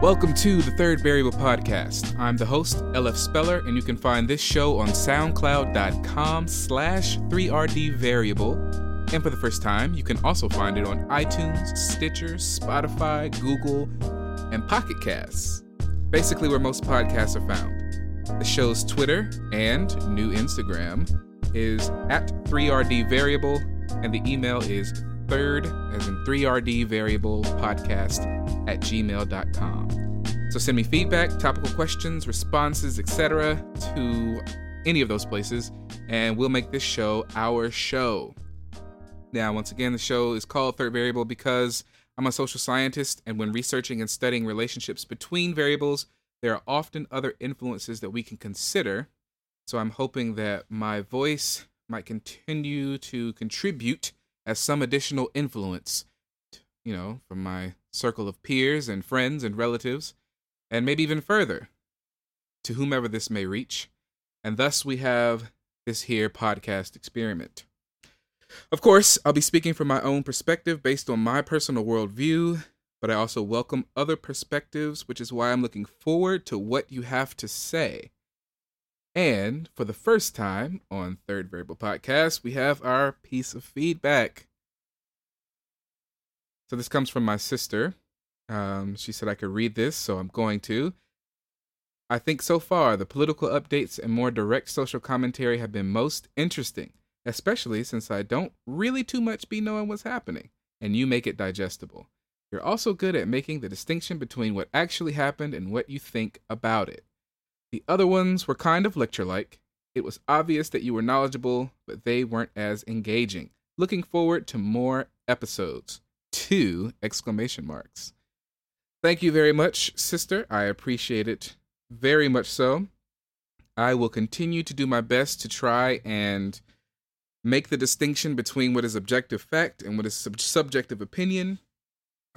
Welcome to the Third Variable Podcast. I'm the host, LF Speller, and you can find this show on soundcloud.com slash 3RD Variable. And for the first time, you can also find it on iTunes, Stitcher, Spotify, Google, and Pocket Casts. Basically where most podcasts are found. The show's Twitter and new Instagram is at 3RD Variable, and the email is third, as in 3RD Variable Podcast at gmail.com. So send me feedback, topical questions, responses, etc. to any of those places, and we'll make this show our show. Now, once again, the show is called Third Variable because I'm a social scientist, and when researching and studying relationships between variables, there are often other influences that we can consider. So I'm hoping that my voice might continue to contribute as some additional influence, you know, from my circle of peers and friends and relatives, and maybe even further to whomever this may reach. And thus we have this here podcast experiment. Of course, I'll be speaking from my own perspective based on my personal worldview, but I also welcome other perspectives, which is why I'm looking forward to what you have to say. And for the first time on Third Variable Podcast, we have our piece of feedback. So this comes from my sister. Um, she said I could read this, so I'm going to. I think so far the political updates and more direct social commentary have been most interesting, especially since I don't really too much be knowing what's happening, and you make it digestible. You're also good at making the distinction between what actually happened and what you think about it. The other ones were kind of lecture like. It was obvious that you were knowledgeable, but they weren't as engaging. Looking forward to more episodes. Two exclamation marks. Thank you very much, sister. I appreciate it very much so. I will continue to do my best to try and make the distinction between what is objective fact and what is sub- subjective opinion.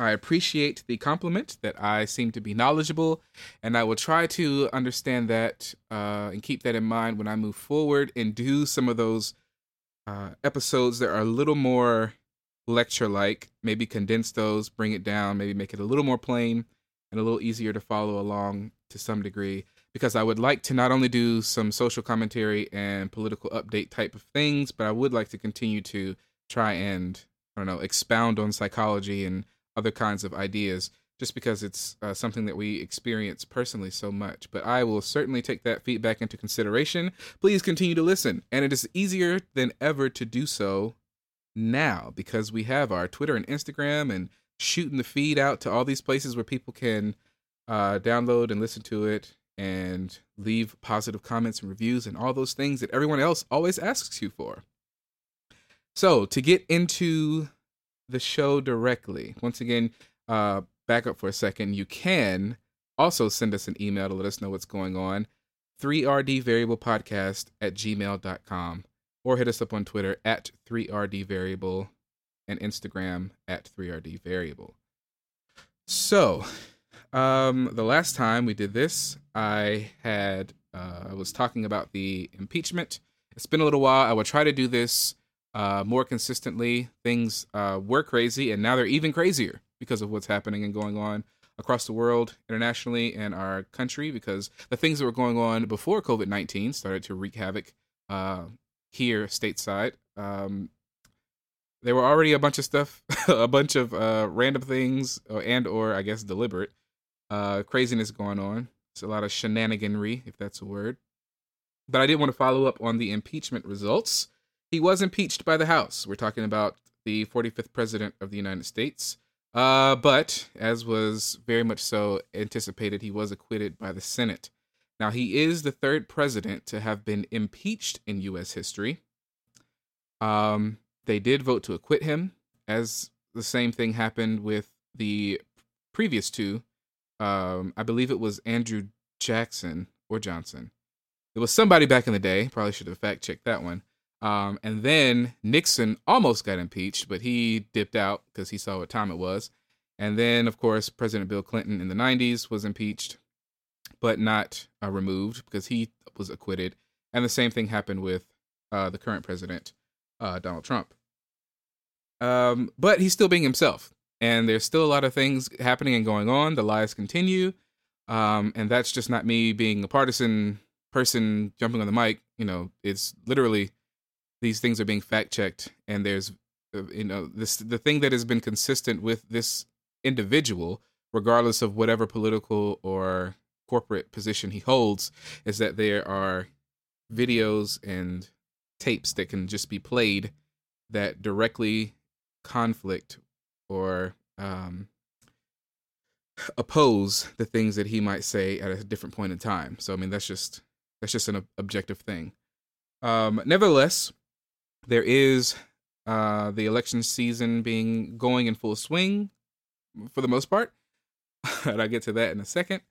I appreciate the compliment that I seem to be knowledgeable, and I will try to understand that uh, and keep that in mind when I move forward and do some of those uh, episodes that are a little more lecture like. Maybe condense those, bring it down, maybe make it a little more plain and a little easier to follow along to some degree. Because I would like to not only do some social commentary and political update type of things, but I would like to continue to try and, I don't know, expound on psychology and other kinds of ideas just because it's uh, something that we experience personally so much. But I will certainly take that feedback into consideration. Please continue to listen. And it is easier than ever to do so now because we have our Twitter and Instagram and shooting the feed out to all these places where people can uh, download and listen to it and leave positive comments and reviews and all those things that everyone else always asks you for. So, to get into the show directly, once again, uh, back up for a second, you can also send us an email to let us know what's going on. 3RD Variable Podcast at gmail.com or hit us up on Twitter at 3RD Variable and Instagram at 3RD Variable. So, um, the last time we did this, I had uh, I was talking about the impeachment. It's been a little while. I will try to do this uh, more consistently. Things uh, were crazy, and now they're even crazier because of what's happening and going on across the world, internationally, and our country. Because the things that were going on before COVID nineteen started to wreak havoc uh, here stateside. Um, there were already a bunch of stuff, a bunch of uh, random things, uh, and or I guess deliberate uh, craziness going on. It's a lot of shenaniganry, if that's a word. But I did want to follow up on the impeachment results. He was impeached by the House. We're talking about the 45th president of the United States. Uh, but as was very much so anticipated, he was acquitted by the Senate. Now, he is the third president to have been impeached in U.S. history. Um, they did vote to acquit him, as the same thing happened with the previous two. Um, I believe it was Andrew Jackson or Johnson. It was somebody back in the day. Probably should have fact checked that one. Um, and then Nixon almost got impeached, but he dipped out because he saw what time it was. And then, of course, President Bill Clinton in the 90s was impeached but not uh, removed because he was acquitted. And the same thing happened with uh, the current president, uh, Donald Trump. Um, but he's still being himself. and there's still a lot of things happening and going on. The lies continue, um, and that's just not me being a partisan person jumping on the mic. You know, it's literally these things are being fact checked, and there's uh, you know this the thing that has been consistent with this individual, regardless of whatever political or corporate position he holds, is that there are videos and tapes that can just be played that directly conflict or um, oppose the things that he might say at a different point in time. So I mean that's just that's just an objective thing. Um, nevertheless, there is uh, the election season being going in full swing for the most part. and I'll get to that in a second.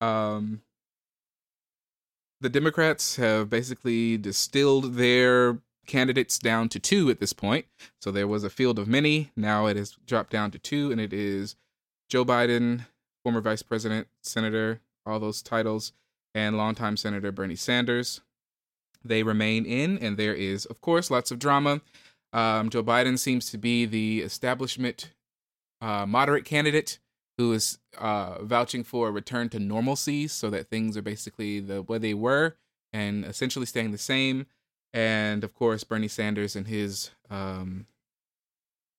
Um, the Democrats have basically distilled their candidates down to two at this point. So there was a field of many. Now it has dropped down to two, and it is Joe Biden, former vice president, senator, all those titles, and longtime Senator Bernie Sanders. They remain in, and there is, of course, lots of drama. Um, Joe Biden seems to be the establishment uh, moderate candidate who is uh, vouching for a return to normalcy so that things are basically the way they were and essentially staying the same. And of course, Bernie Sanders and his um,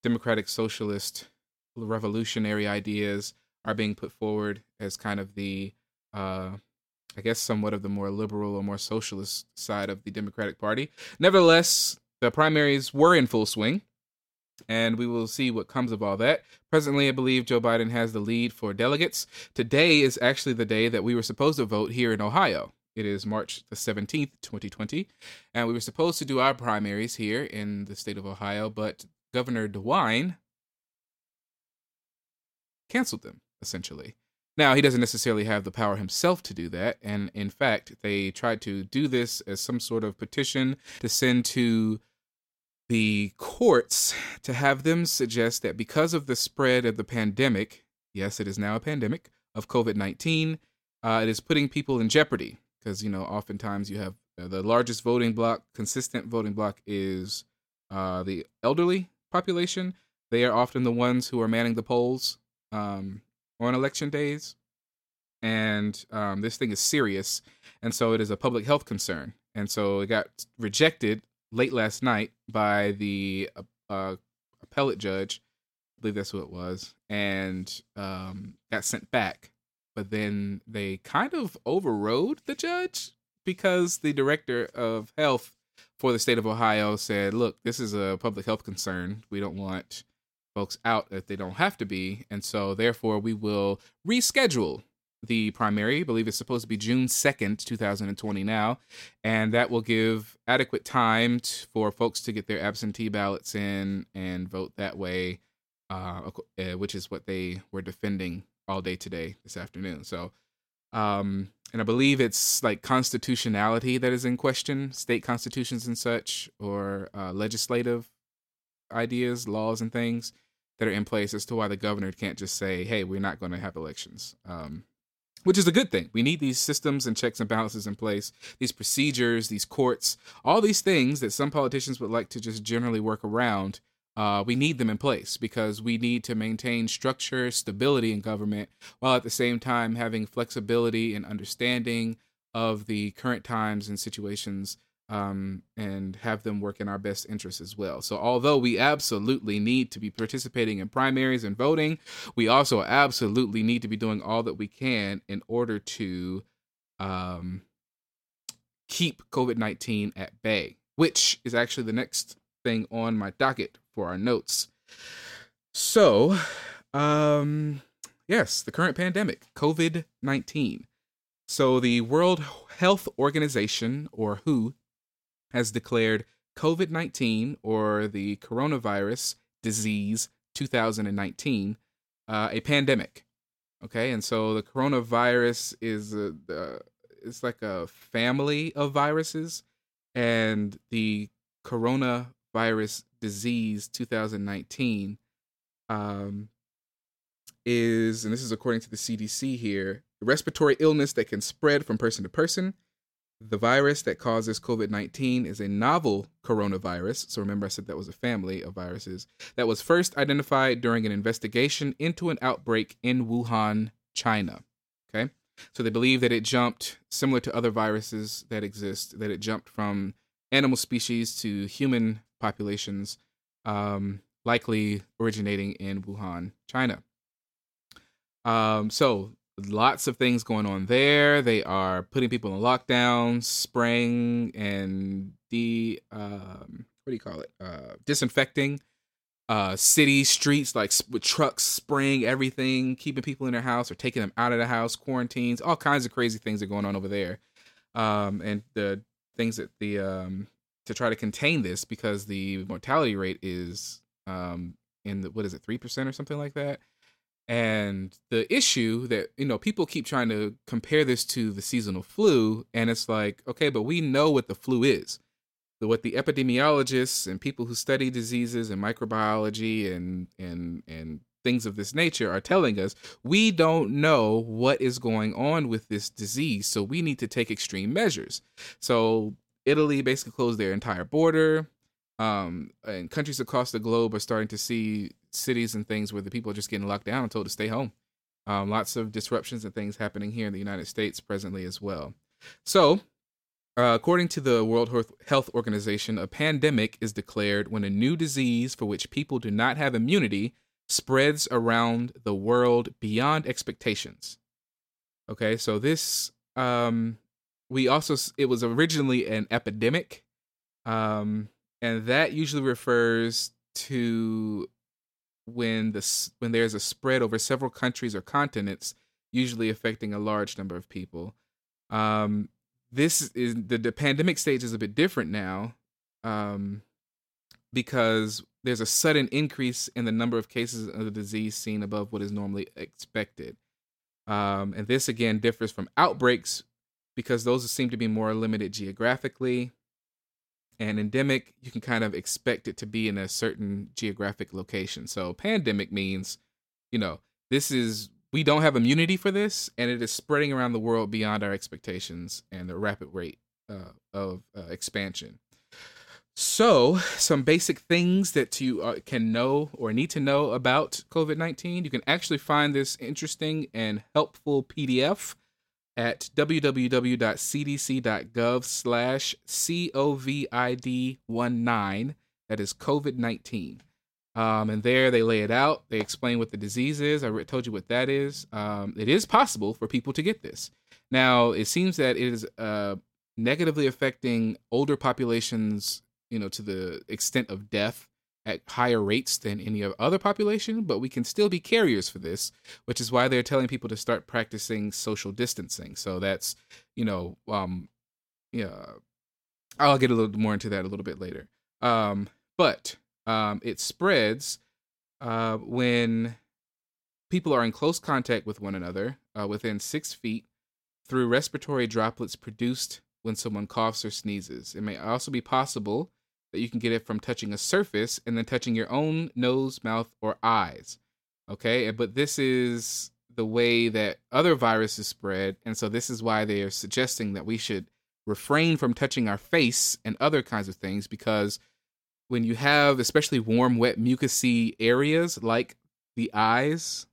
democratic socialist revolutionary ideas are being put forward as kind of the, uh, I guess, somewhat of the more liberal or more socialist side of the Democratic Party. Nevertheless, the primaries were in full swing and we will see what comes of all that. Presently, I believe Joe Biden has the lead for delegates. Today is actually the day that we were supposed to vote here in Ohio. It is March the 17th, 2020, and we were supposed to do our primaries here in the state of Ohio, but Governor DeWine canceled them, essentially. Now, he doesn't necessarily have the power himself to do that, and in fact, they tried to do this as some sort of petition to send to the courts to have them suggest that because of the spread of the pandemic, yes, it is now a pandemic of COVID 19, uh, it is putting people in jeopardy. Because, you know, oftentimes you have uh, the largest voting block, consistent voting block is uh, the elderly population. They are often the ones who are manning the polls um, on election days. And um, this thing is serious. And so it is a public health concern. And so it got rejected late last night by the uh, uh, appellate judge. I believe that's who it was, and um, got sent back. But then they kind of overrode the judge because the director of health for the state of Ohio said, "Look, this is a public health concern. We don't want folks out if they don't have to be, and so therefore we will reschedule the primary. I believe it's supposed to be June 2nd, 2020 now. And that will give adequate time t- for folks to get their absentee ballots in and vote that way, uh, uh, which is what they were defending all day today, this afternoon. So, um, and I believe it's like constitutionality that is in question, state constitutions and such, or uh, legislative ideas, laws, and things that are in place as to why the governor can't just say, hey, we're not going to have elections. Um, which is a good thing. We need these systems and checks and balances in place, these procedures, these courts, all these things that some politicians would like to just generally work around. Uh, we need them in place because we need to maintain structure, stability in government, while at the same time having flexibility and understanding of the current times and situations um, and have them work in our best interest as well. So, although we absolutely need to be participating in primaries and voting, we also absolutely need to be doing all that we can in order to um, keep COVID 19 at bay, which is actually the next thing on my docket for our notes. So, um, yes, the current pandemic, COVID 19. So, the World Health Organization, or WHO, has declared COVID 19 or the coronavirus disease 2019 uh, a pandemic. Okay, and so the coronavirus is a, uh, it's like a family of viruses, and the coronavirus disease 2019 um, is, and this is according to the CDC here, respiratory illness that can spread from person to person The virus that causes COVID 19 is a novel coronavirus. So remember, I said that was a family of viruses that was first identified during an investigation into an outbreak in Wuhan, China. Okay. So they believe that it jumped, similar to other viruses that exist, that it jumped from animal species to human populations, um, likely originating in Wuhan, China. Um, so lots of things going on there. They are putting people in lockdown, spraying and the um, what do you call it? Uh, disinfecting uh, city streets, like with trucks spraying everything, keeping people in their house or taking them out of the house, quarantines, all kinds of crazy things are going on over there. Um, and the things that the um, to try to contain this because the mortality rate is um, in the what is it three percent or something like that and the issue that, you know, people keep trying to compare this to the seasonal flu. And it's like, okay, but we know what the flu is. What the epidemiologists and people who study diseases and microbiology and, and, and things of this nature are telling us we don't know what is going on with this disease so we need to take extreme measures so italy basically closed their entire border um, and countries across the globe are starting to see cities and things where the people are just getting locked down and told to stay home. Um, lots of disruptions and things happening here in the United States presently as well. So, uh, according to the World Health Organization, a pandemic is declared when a new disease for which people do not have immunity spreads around the world beyond expectations. Okay, so this um, we also it was originally an epidemic. Um, and that usually refers to when the when there's a spread over several countries or continents, usually affecting a large number of people. Um, this is the, the pandemic stage is a bit different now, um, because there's a sudden increase in the number of cases of the disease seen above what is normally expected. Um, and this again differs from outbreaks because those seem to be more limited geographically and endemic you can kind of expect it to be in a certain geographic location. So pandemic means you know this is we don't have immunity for this and it is spreading around the world beyond our expectations and the rapid rate uh, of uh, expansion. So some basic things that you uh, can know or need to know about covid-19 you can actually find this interesting and helpful pdf at www.cdc.gov slash COVID-19. That is COVID-19. Um, and there they lay it out. They explain what the disease is. I told you what that is. Um, it is possible for people to get this. Now, it seems that it is uh, negatively affecting older populations, you know, to the extent of death at higher rates than any other population, but we can still be carriers for this, which is why they're telling people to start practicing social distancing. So that's, you know, um, yeah, I'll get a little more into that a little bit later. Um, but um, it spreads uh, when people are in close contact with one another uh, within six feet through respiratory droplets produced when someone coughs or sneezes. It may also be possible that you can get it from touching a surface and then touching your own nose, mouth, or eyes. Okay, but this is the way that other viruses spread, and so this is why they are suggesting that we should refrain from touching our face and other kinds of things because when you have especially warm, wet, mucousy areas like the eyes,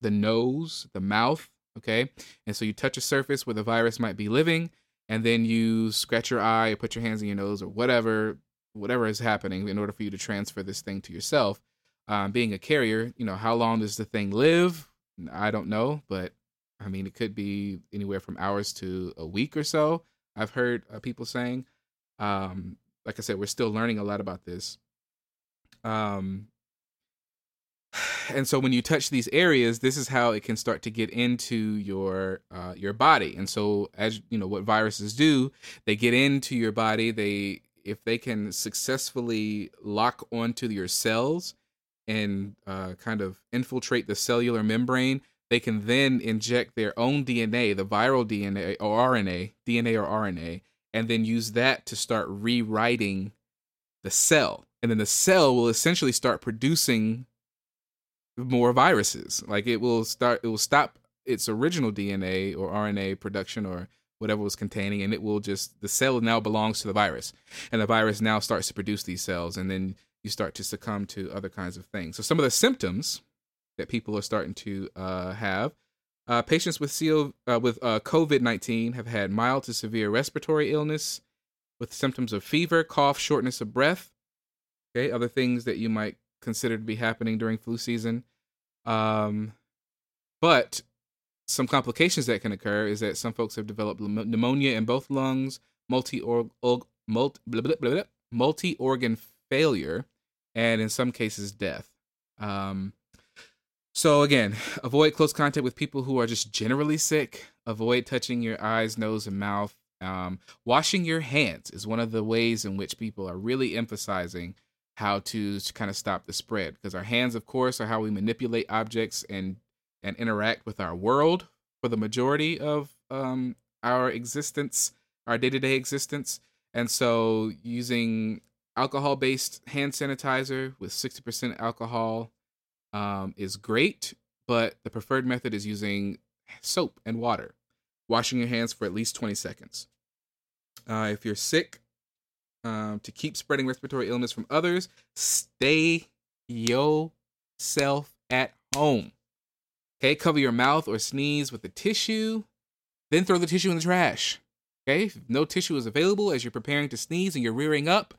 the nose, the mouth, okay, and so you touch a surface where the virus might be living, and then you scratch your eye or put your hands in your nose or whatever whatever is happening in order for you to transfer this thing to yourself. Um, being a carrier, you know, how long does the thing live? I don't know, but I mean, it could be anywhere from hours to a week or so. I've heard uh, people saying. Um, like I said, we're still learning a lot about this. Um, and so when you touch these areas, this is how it can start to get into your uh, your body. And so, as you know, what viruses do, they get into your body. They if they can successfully lock onto your cells and uh, kind of infiltrate the cellular membrane, they can then inject their own DNA, the viral DNA or RNA, DNA or RNA, and then use that to start rewriting the cell. And then the cell will essentially start producing more viruses. Like it will start, it will stop its original DNA or RNA production or whatever was containing, and it will just the cell now belongs to the virus, and the virus now starts to produce these cells, and then you start to succumb to other kinds of things. So some of the symptoms that people are starting to uh, have. Uh, patients with CO, uh, with uh, COVID nineteen have had mild to severe respiratory illness, with symptoms of fever, cough, shortness of breath. Okay, other things that you might consider to be happening during flu season. Um, but some complications that can occur is that some folks have developed pneumonia in both lungs, multi multi organ failure, and in some cases death. Um, so again, avoid close contact with people who are just generally sick. Avoid touching your eyes, nose, and mouth. Um, washing your hands is one of the ways in which people are really emphasizing how to, to kind of stop the spread because our hands, of course, are how we manipulate objects and and interact with our world for the majority of um, our existence, our day to day existence. And so, using alcohol based hand sanitizer with 60% alcohol um, is great, but the preferred method is using soap and water, washing your hands for at least 20 seconds. Uh, if you're sick, um, to keep spreading respiratory illness from others, stay yourself at home. Okay, cover your mouth or sneeze with a tissue, then throw the tissue in the trash. Okay, if no tissue is available as you're preparing to sneeze and you're rearing up,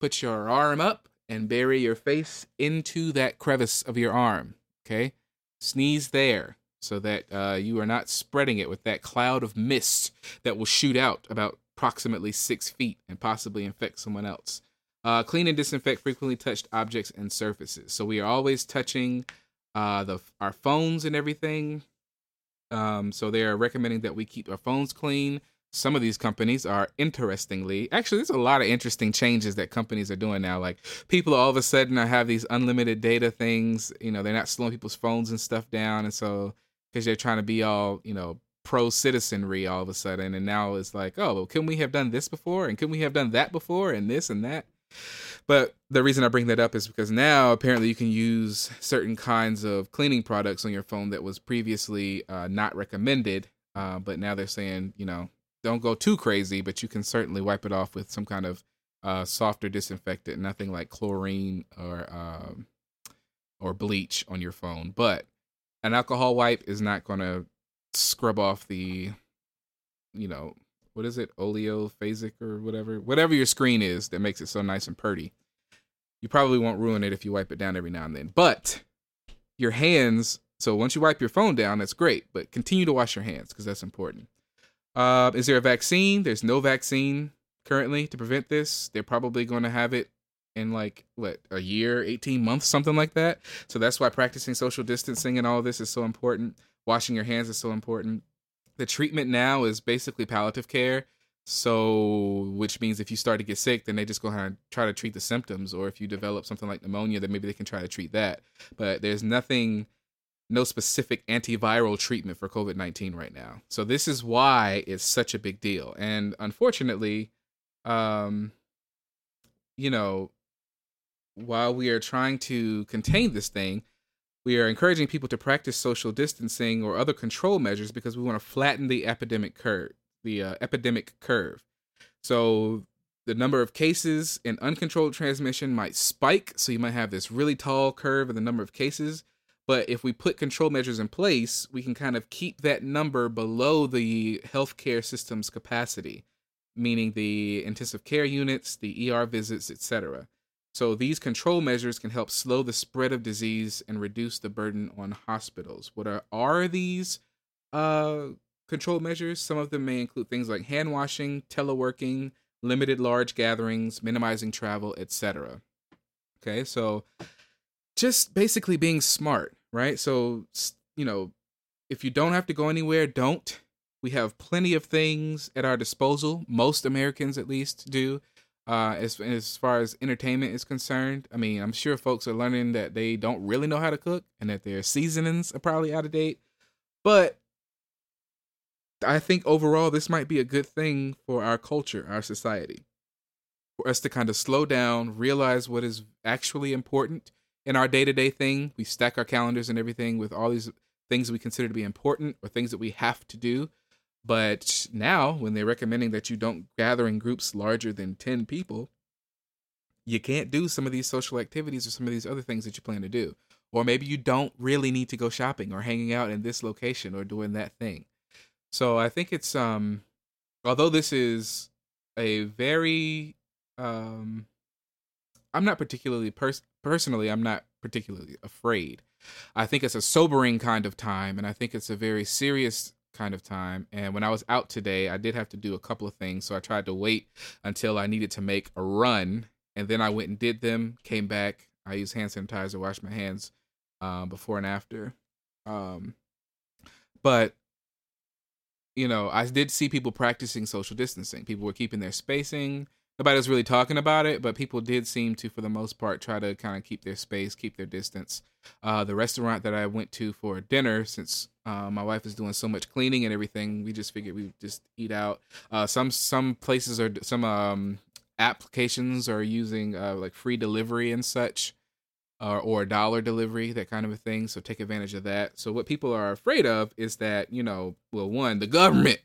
put your arm up and bury your face into that crevice of your arm. Okay, sneeze there so that uh, you are not spreading it with that cloud of mist that will shoot out about approximately six feet and possibly infect someone else. Uh, clean and disinfect frequently touched objects and surfaces. So we are always touching uh, the our phones and everything. Um, so they are recommending that we keep our phones clean. Some of these companies are interestingly, actually, there's a lot of interesting changes that companies are doing now. Like people all of a sudden have these unlimited data things. You know, they're not slowing people's phones and stuff down, and so because they're trying to be all you know pro citizenry all of a sudden, and now it's like, oh, well, can we have done this before, and can we have done that before, and this and that. But the reason I bring that up is because now apparently you can use certain kinds of cleaning products on your phone that was previously uh, not recommended. Uh, but now they're saying, you know, don't go too crazy, but you can certainly wipe it off with some kind of uh, softer disinfectant, nothing like chlorine or um, or bleach on your phone. But an alcohol wipe is not going to scrub off the, you know, what is it, oleophasic or whatever, whatever your screen is that makes it so nice and purty. You probably won't ruin it if you wipe it down every now and then. But your hands, so once you wipe your phone down, that's great. But continue to wash your hands because that's important. Uh, is there a vaccine? There's no vaccine currently to prevent this. They're probably going to have it in like what a year, 18 months, something like that. So that's why practicing social distancing and all this is so important. Washing your hands is so important. The treatment now is basically palliative care. So, which means if you start to get sick, then they just go ahead and try to treat the symptoms. Or if you develop something like pneumonia, then maybe they can try to treat that. But there's nothing no specific antiviral treatment for COVID 19 right now. So this is why it's such a big deal. And unfortunately, um, you know, while we are trying to contain this thing, we are encouraging people to practice social distancing or other control measures because we want to flatten the epidemic curve, the uh, epidemic curve. So the number of cases in uncontrolled transmission might spike, so you might have this really tall curve in the number of cases but if we put control measures in place, we can kind of keep that number below the healthcare system's capacity, meaning the intensive care units, the ER visits, etc. So these control measures can help slow the spread of disease and reduce the burden on hospitals. What are, are these uh, control measures? Some of them may include things like hand washing, teleworking, limited large gatherings, minimizing travel, etc. Okay, so just basically being smart right? So, you know, if you don't have to go anywhere, don't. We have plenty of things at our disposal. Most Americans, at least, do. Uh, as as far as entertainment is concerned, I mean, I'm sure folks are learning that they don't really know how to cook and that their seasonings are probably out of date. But I think overall, this might be a good thing for our culture, our society, for us to kind of slow down, realize what is actually important, in our day to day thing, we stack our calendars and everything with all these things we consider to be important or things that we have to do. But now, when they're recommending that you don't gather in groups larger than 10 people, you can't do some of these social activities or some of these other things that you plan to do. Or maybe you don't really need to go shopping or hanging out in this location or doing that thing. So I think it's um although this is a very um I'm not particularly pers- personally I'm not particularly afraid. I think it's a sobering kind of time and I think it's a very serious kind of time. And when I was out today, I did have to do a couple of things, so I tried to wait until I needed to make a run and then I went and did them, came back, I used hand sanitizer, washed my hands um, before and after. Um, but you know, I did see people practicing social distancing. People were keeping their spacing. Nobody was really talking about it, but people did seem to, for the most part, try to kind of keep their space, keep their distance. Uh, the restaurant that I went to for dinner, since uh, my wife is doing so much cleaning and everything, we just figured we'd just eat out. Uh, some some places are some um, applications are using uh, like free delivery and such or, dollar delivery, that kind of a thing. So take advantage of that. So what people are afraid of is that, you know, well, one, the government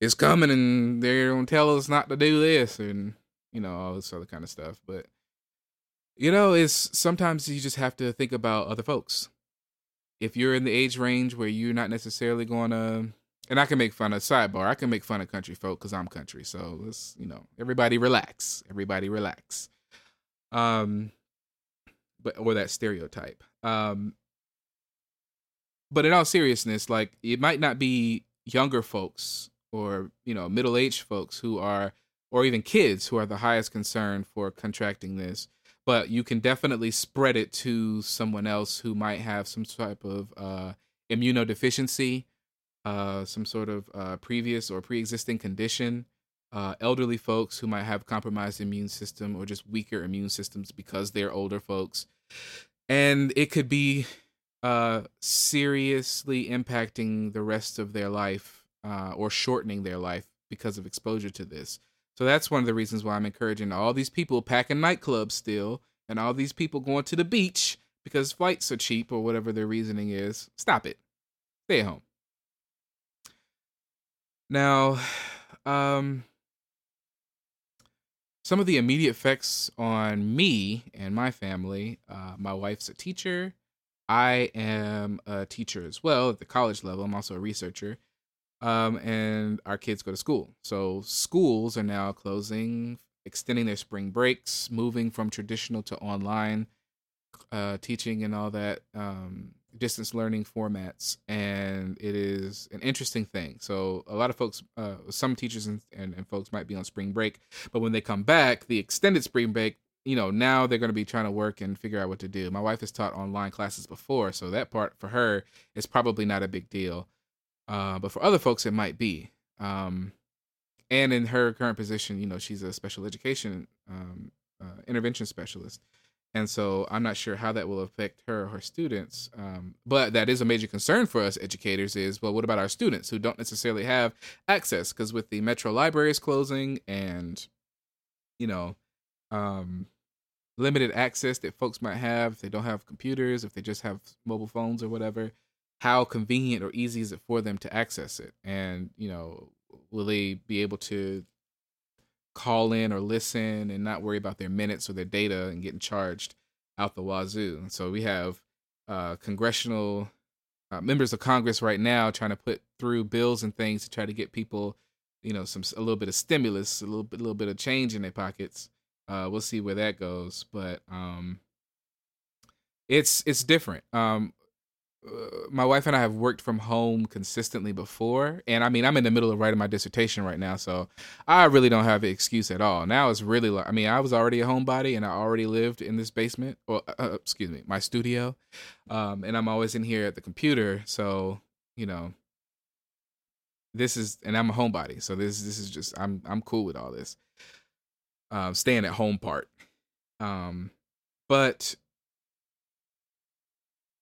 is coming and they're to tell us not to do this and, you know, all this other kind of stuff. But, you know, it's sometimes you just have to think about other folks. If you're in the age range where you're not necessarily going to, and I can make fun of sidebar, I can make fun of country folk because I'm country. So let's, you know, everybody relax. Everybody relax. Um, but or that stereotype. Um, but in all seriousness, like it might not be younger folks or you know middle aged folks who are or even kids who are the highest concern for contracting this but you can definitely spread it to someone else who might have some type of uh, immunodeficiency uh, some sort of uh, previous or pre-existing condition uh, elderly folks who might have compromised immune system or just weaker immune systems because they're older folks. And it could be uh, seriously impacting the rest of their life uh, or shortening their life because of exposure to this so that's one of the reasons why i'm encouraging all these people packing nightclubs still and all these people going to the beach because flights are cheap or whatever their reasoning is. Stop it. Stay at home. Now um some of the immediate effects on me and my family uh, my wife's a teacher. I am a teacher as well at the college level. I'm also a researcher um, and our kids go to school. So schools are now closing extending their spring breaks moving from traditional to online uh, teaching and all that um, distance learning formats. And it is an interesting thing. So a lot of folks uh, some teachers and, and, and, folks might be on spring break but when they come back the extended spring break you know now they're going to be trying to work and figure out what to do. My wife has taught online classes before so that part for her is probably not a big deal uh, but for other folks it might be um, and in her current position you know she's a special education um, uh, intervention specialist and so I'm not sure how that will affect her or her students. Um, but that is a major concern for us educators. Is well, what about our students who don't necessarily have access? Because with the metro libraries closing and you know um, limited access that folks might have, if they don't have computers, if they just have mobile phones or whatever, how convenient or easy is it for them to access it? And you know, will they be able to call in or listen and not worry about their minutes or their data and getting charged out the wazoo. And So we have uh, congressional uh, members of Congress right now trying to put through bills and things to try to get people, you know, some a little bit of stimulus, a little bit, a little bit of change in their pockets. Uh, we'll see where that goes, but um, it's it's different. Um, uh, my wife and I have worked from home consistently before, and I mean, I'm in the middle of writing my dissertation right now, so I really don't have an excuse at all. Now it's really like, I mean, I was already a homebody, and I already lived in this basement, or uh, uh, excuse me, my studio, um, and I'm always in here at the computer, so you know, this is, and I'm a homebody, so this this is just, I'm I'm cool with all this, um, staying at home part, um, but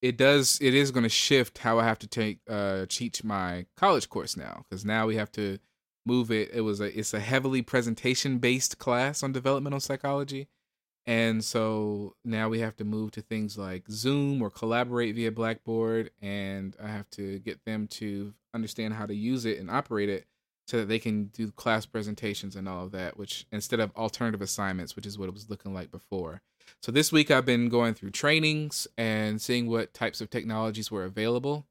it does it is going to shift how I have to take uh teach my college course now because now we have to move it. It was a it's a heavily presentation based class on developmental psychology, and so now we have to move to things like Zoom or collaborate via Blackboard, and I have to get them to understand how to use it and operate it so that they can do class presentations and all of that, which instead of alternative assignments, which is what it was looking like before. So this week I've been going through trainings and seeing what types of technologies were available.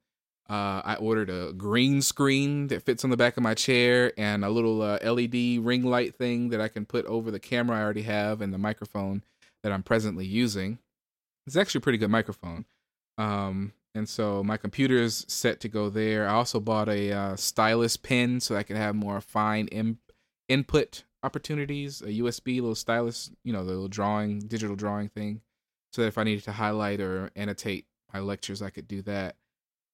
Uh, I ordered a green screen that fits on the back of my chair and a little uh, LED ring light thing that I can put over the camera I already have and the microphone that I'm presently using. It's actually a pretty good microphone. Um, and so my computer is set to go there. I also bought a uh, stylus pen so I can have more fine in- input opportunities. A USB little stylus, you know, the little drawing, digital drawing thing, so that if I needed to highlight or annotate my lectures, I could do that.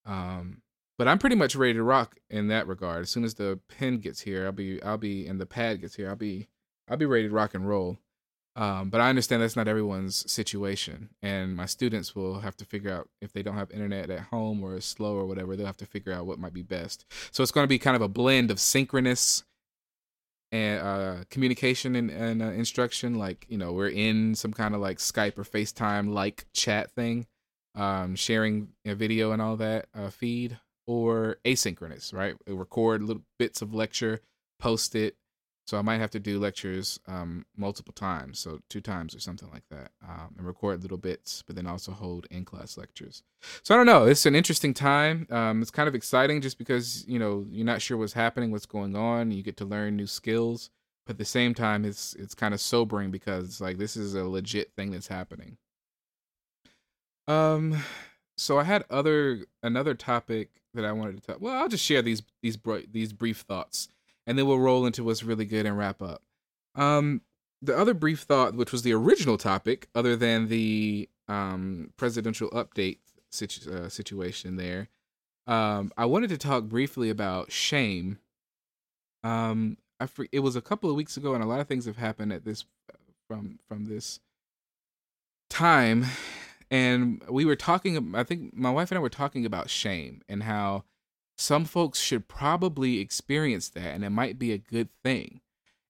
Um, but I'm pretty much ready to rock in that regard. As soon as the pen gets here, I'll be, I'll be, and the pad gets here, I'll be, I'll be ready to rock and roll. Um, but I understand that's not everyone's situation, and my students will have to figure out if they don't have internet at home or is slow or whatever. They'll have to figure out what might be best. So it's going to be kind of a blend of synchronous and uh, communication and, and uh, instruction. Like you know, we're in some kind of like Skype or FaceTime like chat thing, um, sharing a video and all that uh, feed, or asynchronous. Right, we record little bits of lecture, post it so I might have to do lectures um, multiple times, so two times or something like that, um, and record little bits, but then also hold in class lectures. So I don't know. It's an interesting time. Um, it's kind of exciting just because you know you're not sure what's happening, what's going on. You get to learn new skills, but at the same time, it's it's kind of sobering because like this is a legit thing that's happening. Um, so I had other another topic that I wanted to talk. Well, I'll just share these these these brief thoughts and then we'll roll into what's really good and wrap up. Um, the other brief thought, which was the original topic, other than the um, presidential update situ- uh, situation there, um, I wanted to talk briefly about shame. Um, I fr- it was a couple of weeks ago, and a lot of things have happened at this from from this time, and we were talking. I think my wife and I were talking about shame and how some folks should probably experience that and it might be a good thing.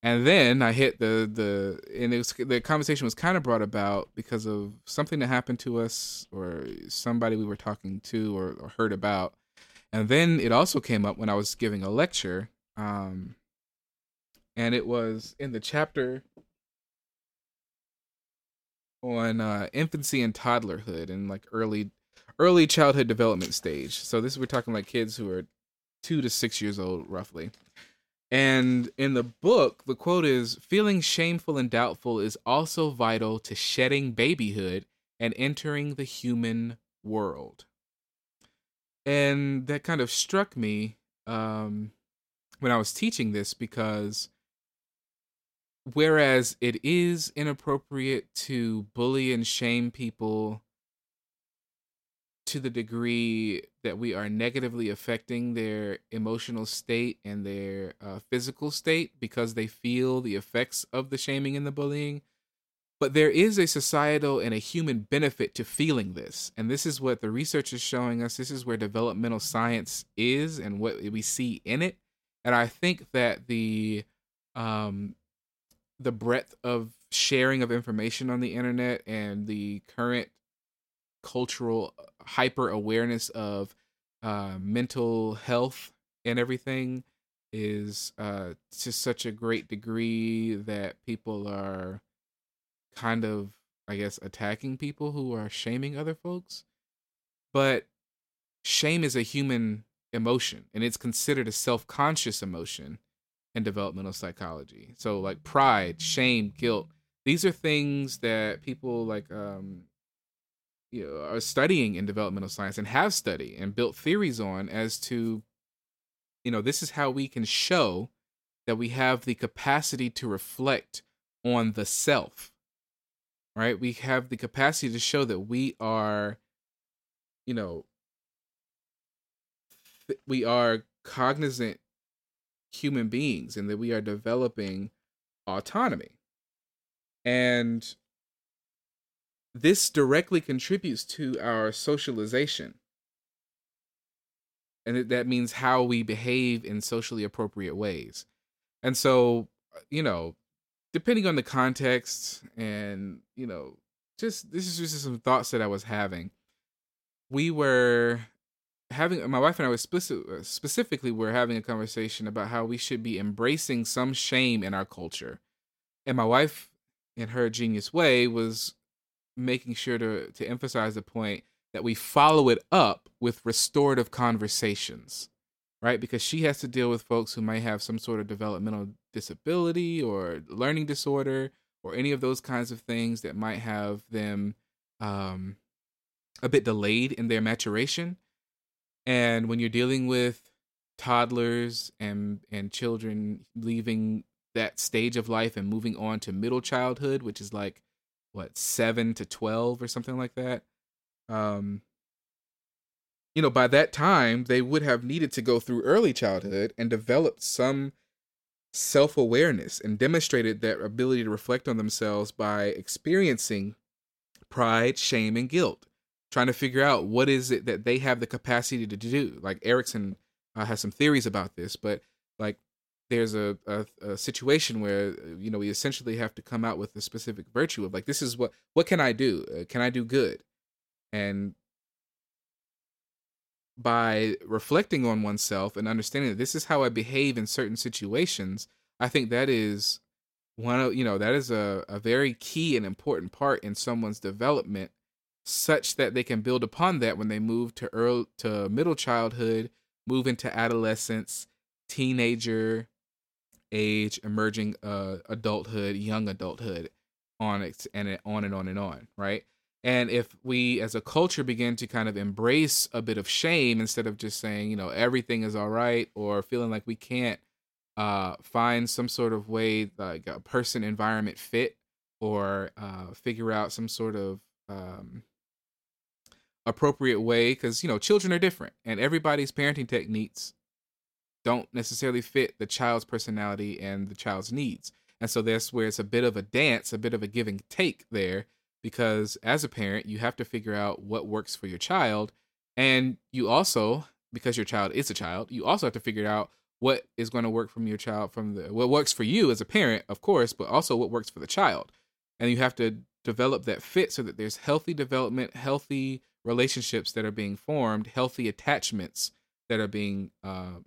And then i hit the the and it was the conversation was kind of brought about because of something that happened to us or somebody we were talking to or, or heard about. And then it also came up when i was giving a lecture um and it was in the chapter on uh, infancy and toddlerhood and like early early childhood development stage. So this we're talking like kids who are two to six years old, roughly. And in the book, the quote is Feeling shameful and doubtful is also vital to shedding babyhood and entering the human world. And that kind of struck me um, when I was teaching this because whereas it is inappropriate to bully and shame people to the degree that we are negatively affecting their emotional state and their uh, physical state because they feel the effects of the shaming and the bullying. But there is a societal and a human benefit to feeling this. And this is what the research is showing us. This is where developmental science is and what we see in it. And I think that the um the breadth of sharing of information on the internet and the current cultural hyper awareness of uh, mental health and everything is uh, to such a great degree that people are kind of, I guess, attacking people who are shaming other folks. But shame is a human emotion and it's considered a self conscious emotion in developmental psychology. So, like pride, shame, guilt, these are things that people like um, you know, are studying in developmental science and have studied and built theories on as to you know this is how we can show that we have the capacity to reflect on the self right? We have the capacity to show that we are you know we are cognizant human beings and that we are developing autonomy. And this directly contributes to our socialization. And that means how we behave in socially appropriate ways. And so, you know, depending on the context and, you know, just this is just some thoughts that I was having. We were having my wife and I was specific, uh, specifically we're having a conversation about how we should be embracing some shame in our culture, and my wife, in her genius way, was making sure to to emphasize the point that we follow it up with restorative conversations, right? Because she has to deal with folks who might have some sort of developmental disability or learning disorder or any of those kinds of things that might have them um, a bit delayed in their maturation. And when you're dealing with toddlers and and children leaving that stage of life and moving on to middle childhood, which is like what seven to twelve or something like that. Um, you know, by that time they would have needed to go through early childhood and develop some self awareness and demonstrated their ability to reflect on themselves by experiencing pride, shame, and guilt trying to figure out what is it that they have the capacity to do. Like Erikson uh, has some theories about this, but like there's a, a, a situation where uh, you know we essentially have to come out with a specific virtue of like this is what what can I do? Uh, can I do good? And by reflecting on oneself and understanding that this is how I behave in certain situations, I think that is one of you know that is a, a very key and important part in someone's development such that they can build upon that when they move to early to middle childhood, move into adolescence, teenager age, emerging uh, adulthood, young adulthood, on it and on and on and on, right? And if we as a culture begin to kind of embrace a bit of shame instead of just saying, you know, everything is all right or feeling like we can't uh, find some sort of way, like a person environment fit or uh, figure out some sort of um, appropriate way because you know children are different and everybody's parenting techniques don't necessarily fit the child's personality and the child's needs. And so that's where it's a bit of a dance a bit of a give and take there because as a parent you have to figure out what works for your child. And you also because your child is a child you also have to figure out what is going to work from your child from the what works for you as a parent of course but also what works for the child. And you have to develop that fit so that there's healthy development healthy relationships that are being formed, healthy attachments that are being uh,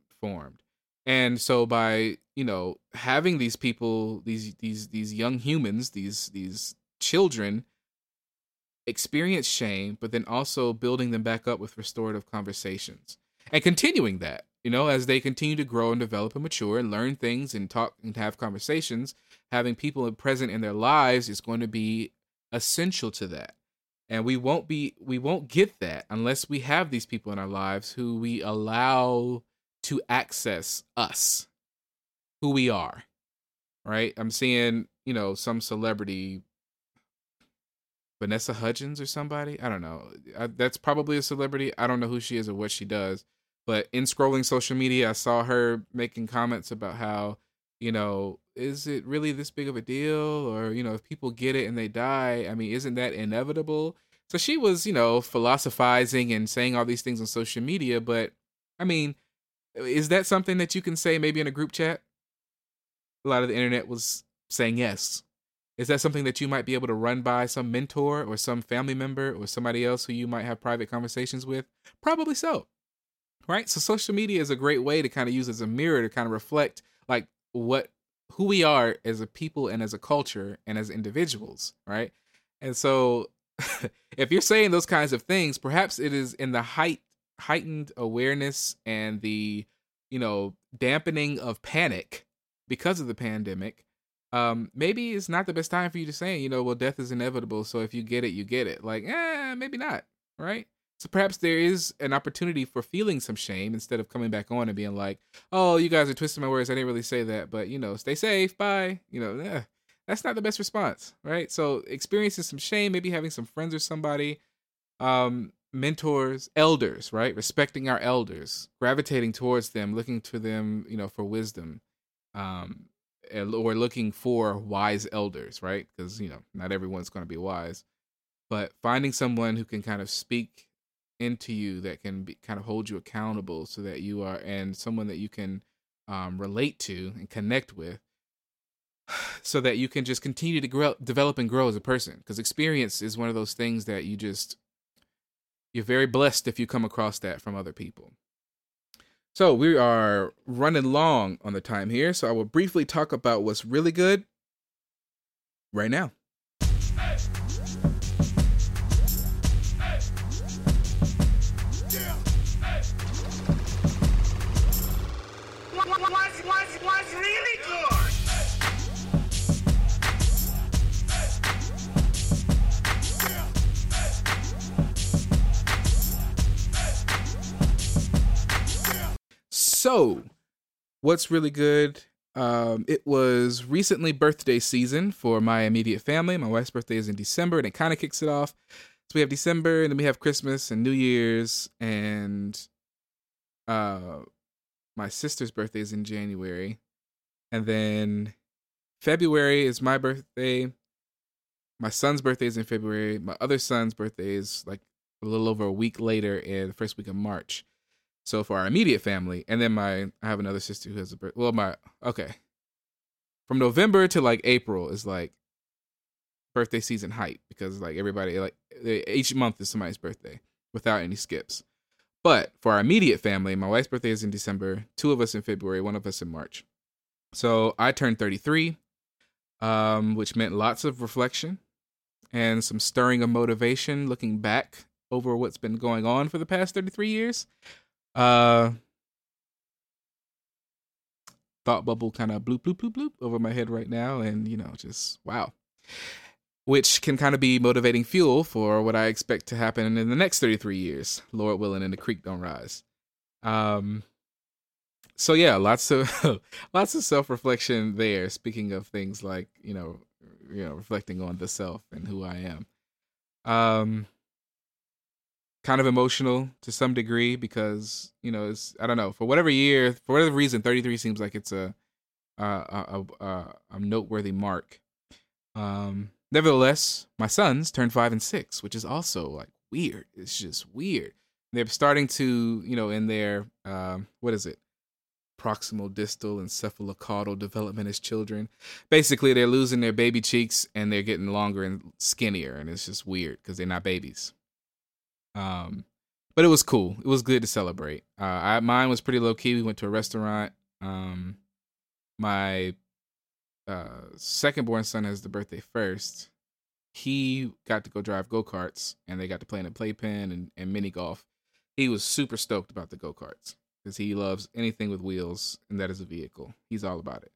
And so by, you know, having these people, these these these young humans, these these children experience shame, but then also building them back up with restorative conversations and continuing that, you know, as they continue to grow and develop and mature and learn things and talk and have conversations, having people present in their lives is going to be essential to that. And we won't be we won't get that unless we have these people in our lives who we allow to access us who we are right? I'm seeing you know some celebrity vanessa hudgens or somebody? I don't know. I, that's probably a celebrity. I don't know who she is or what she does. But in scrolling social media i saw her making comments about how you know is it really this big of a deal? Or you know if people get it and they die i mean isn't that inevitable? So she was you know philosophizing and saying all these things on social media. But i mean is that something that you can say maybe in a group chat? A lot of the internet was saying yes. Is that something that you might be able to run by some mentor or some family member or somebody else who you might have private conversations with? Probably so right? So social media is a great way to kind of use as a mirror to kind of reflect like what who we are as a people and as a culture and as individuals, right? And so if you're saying those kinds of things, perhaps it is in the height heightened awareness and the you know dampening of panic because of the pandemic um maybe it's not the best time for you to say you know well death is inevitable so if you get it you get it like eh maybe not right so perhaps there is an opportunity for feeling some shame instead of coming back on and being like, "Oh, you guys are twisting my words. I didn't really say that, but you know, stay safe. Bye." You know, eh, that's not the best response, right? So experiencing some shame, maybe having some friends or somebody, um, mentors, elders, right? Respecting our elders, gravitating towards them, looking to them, you know, for wisdom, um, or looking for wise elders, right? Because you know, not everyone's going to be wise, but finding someone who can kind of speak into you that can be, kind of hold you accountable so that you are and someone that you can um, relate to and connect with so that you can just continue to grow develop and grow as a person because experience is one of those things that you just you're very blessed if you come across that from other people. So we are running long on the time here, so I will briefly talk about what's really good right now. So, what's really good? Um, it was recently birthday season for my immediate family. My wife's birthday is in December, and it kind of kicks it off. So we have December, and then we have Christmas and New Year's, and uh, my sister's birthday is in January, and then February is my birthday. My son's birthday is in February. My other son's birthday is like a little over a week later, in the first week of March. So for our immediate family, and then my I have another sister who has a. Well, my okay, from November to like April is like birthday season hype because like everybody like each month is somebody's birthday without any skips. But for our immediate family, my wife's birthday is in December, two of us in February, one of us in March. So I turned 33, um, which meant lots of reflection and some stirring of motivation looking back over what's been going on for the past 33 years. Uh, thought bubble kind of bloop bloop bloop bloop over my head right now, and you know, just wow. Which can kind of be motivating fuel for what I expect to happen in the next 33 years, Lord willing, and the creek don't rise. Um, so yeah, lots of lots of self reflection there. Speaking of things like you know, you know, reflecting on the self and who I am. Um, kind of emotional to some degree because you know it's I don't know for whatever year for whatever reason 33 seems like it's a a a, a, a noteworthy mark. Um, nevertheless, my sons turned five and six, which is also like weird. It's just weird. They're starting to you know in their um, what is it proximal distal and cephalocaudal development as children. Basically, they're losing their baby cheeks and they're getting longer and skinnier, and it's just weird because they're not babies. Um, but it was cool. It was good to celebrate. Uh, I, mine was pretty low key. We went to a restaurant. Um, my uh, second born son has the birthday first. He got to go drive go karts, and they got to play in a playpen and, and mini golf. He was super stoked about the go karts because he loves anything with wheels, and that is a vehicle. He's all about it.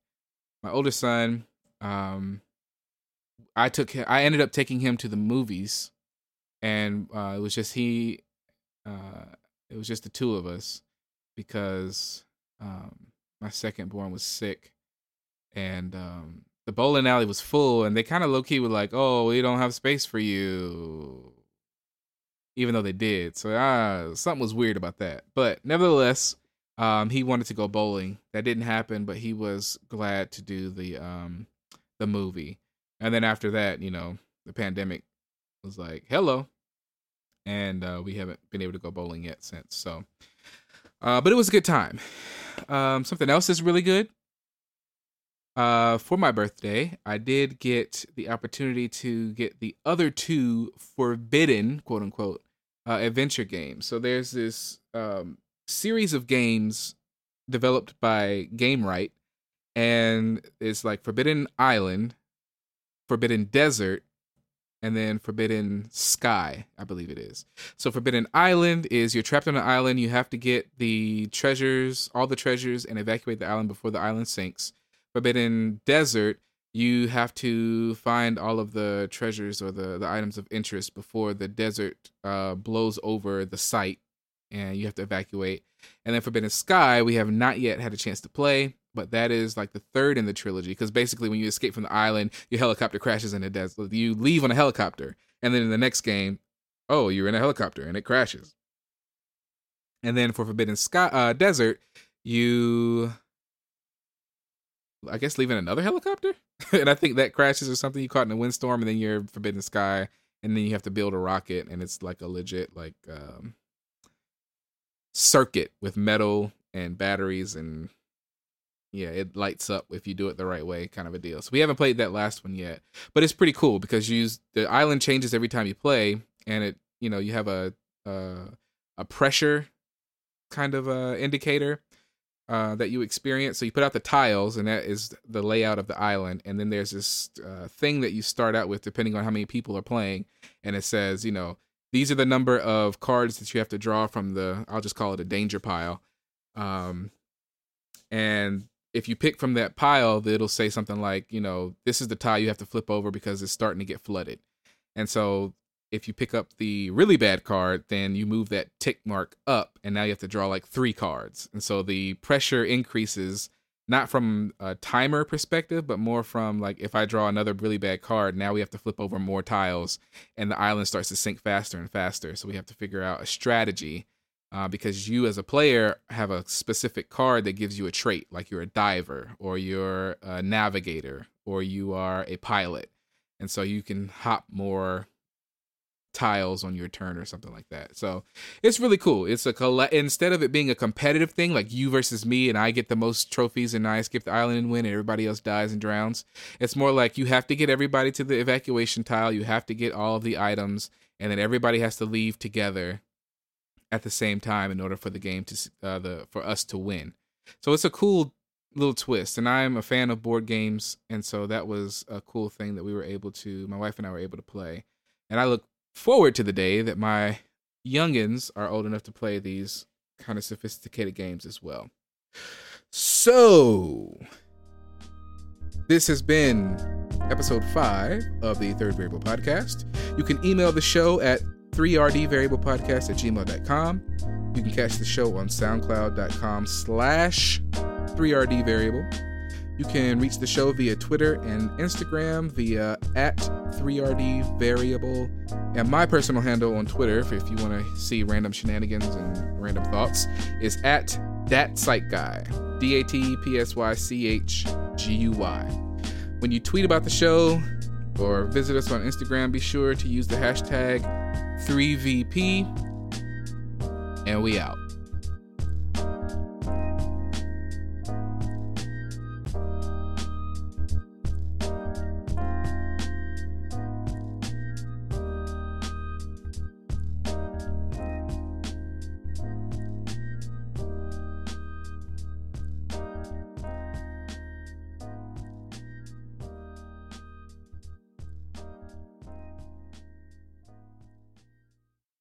My older son, um, I took him, I ended up taking him to the movies and uh, it was just he. Uh, it was just the two of us because um, my second born was sick, and um, the bowling alley was full, and they kind of low key were like, "Oh, we don't have space for you," even though they did. So ah, something was weird about that. But nevertheless, um, he wanted to go bowling. That didn't happen, but he was glad to do the um the movie. And then after that, you know, the pandemic was like, "Hello," and uh, we haven't been able to go bowling yet since. So, uh, but it was a good time. Um, something else is really good. Uh, for my birthday, I did get the opportunity to get the other two forbidden, quote unquote, uh, adventure games. So there's this um, series of games developed by Gamewright, and it's like Forbidden Island, Forbidden Desert, and then Forbidden Sky, I believe it is. So Forbidden Island is you're trapped on an island. You have to get the treasures, all the treasures, and evacuate the island before the island sinks. Forbidden Desert, you have to find all of the treasures or the, the items of interest before the desert uh, blows over the site, and you have to evacuate. And then Forbidden Sky, we have not yet had a chance to play but that is like the third in the trilogy because basically when you escape from the island your helicopter crashes in the desert you leave on a helicopter and then in the next game oh you're in a helicopter and it crashes. And then for forbidden sky uh, desert you i guess leave in another helicopter? And i think that crashes or something you caught in a windstorm and then you're forbidden sky and then you have to build a rocket and it's like a legit like um circuit with metal and batteries and yeah, it lights up if you do it the right way, kind of a deal. So we haven't played that last one yet, but it's pretty cool because you use the island changes every time you play, and it you know you have a uh, a pressure kind of a indicator uh, that you experience. So you put out the tiles, and that is the layout of the island. And then there's this uh, thing that you start out with, depending on how many people are playing, and it says, you know, these are the number of cards that you have to draw from the. I'll just call it a danger pile. Um, and if you pick from that pile, it'll say something like, you know, this is the tile you have to flip over because it's starting to get flooded. And so if you pick up the really bad card, then you move that tick mark up, and now you have to draw like three cards. And so the pressure increases not from a timer perspective, but more from like if I draw another really bad card, now we have to flip over more tiles, and the island starts to sink faster and faster. So we have to figure out a strategy. Uh, because you as a player have a specific card that gives you a trait, like you're a diver or you're a navigator or you are a pilot, and so you can hop more tiles on your turn or something like that. So it's really cool. It's a coll- instead of it being a competitive thing like you versus me and I get the most trophies and I escape the island and win and everybody else dies and drowns. It's more like you have to get everybody to the evacuation tile, you have to get all of the items and then everybody has to leave together at the same time in order for the game to uh, the for us to win. So it's a cool little twist and I'm a fan of board games and so that was a cool thing that we were able to my wife and I were able to play. And I look forward to the day that my youngins are old enough to play these kind of sophisticated games as well. So, this has been episode five of the Third Variable Podcast. You can email the show at 3rdvariablepodcast at gmail.com. You can catch the show on soundcloud.com slash 3rdvariable. You can reach the show via Twitter and Instagram via at 3RD Variable. And my personal handle on Twitter, if you want to see random shenanigans and random thoughts, is at that guy. D A T P S Y C H G U Y. When you tweet about the show or visit us on Instagram, be sure to use the hashtag 3VP. And we out.